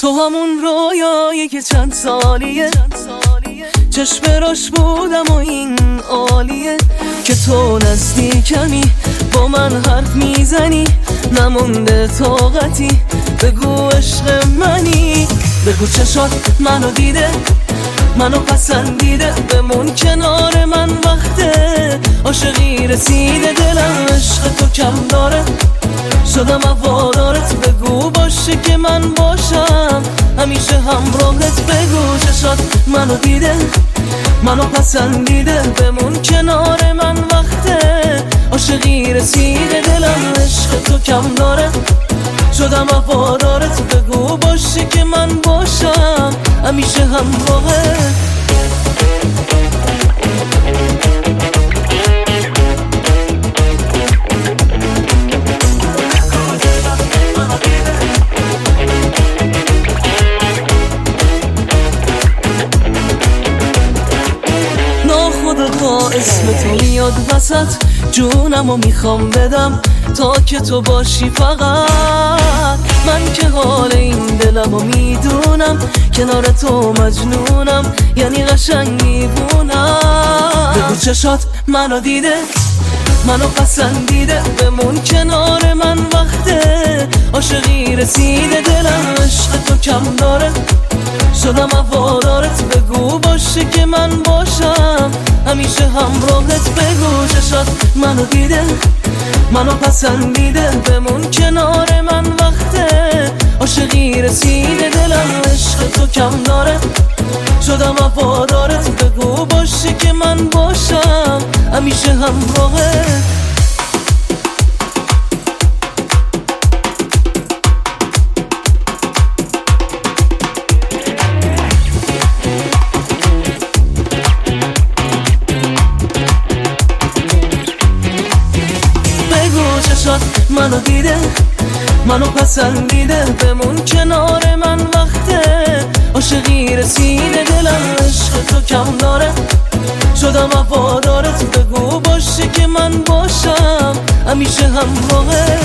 تو همون رویایی که چند سالیه. چشم راش بودم و این عالیه. که تو نزدیکمی با من حرف می‌زنی. نمونده طاقتی. بگو عشق منی. بگو چشات منو دیده. منو پسندیده. بمون کنار من وقته. عاشقی رسیده. دلم عشق تو کم داره. شدم وادارت بگو باشه که من باشم. همیشه همراهت بگو چشات منو دیده منو پسندیده. بمون کنار من وقته عاشقی رسیده. دلم عشق تو کم داره. شدم وفادارت بگو باشه که من باشم. همیشه همراهت اسم تو میاد وسط جونم و می‌خوام بدم تا که تو باشی فقط. من که حال این دلم و می‌دونم کنار تو مجنونم یعنی قشنگ میبونم بگو چشات منو دیده منو پسندیده بمون کنار من وقته. عاشقی رسیده دلم عشق تو کم داره. شدم وادارت بگو باشه که من باشم. همیشه همراهت بگو چشات منو دیده منو پسندیده. بمون کنار من وقته. عاشقی رسیده دلم عشق تو کم داره. شدم وفادارت بگو باشه که من باشم. همیشه همراهت منو دیده منو پسندیده بمون کنار من وقته. عاشقی رسیده دلم عشق تو کم داره. شدم وفادارت بگو باشه که من باشم. همیشه همراهه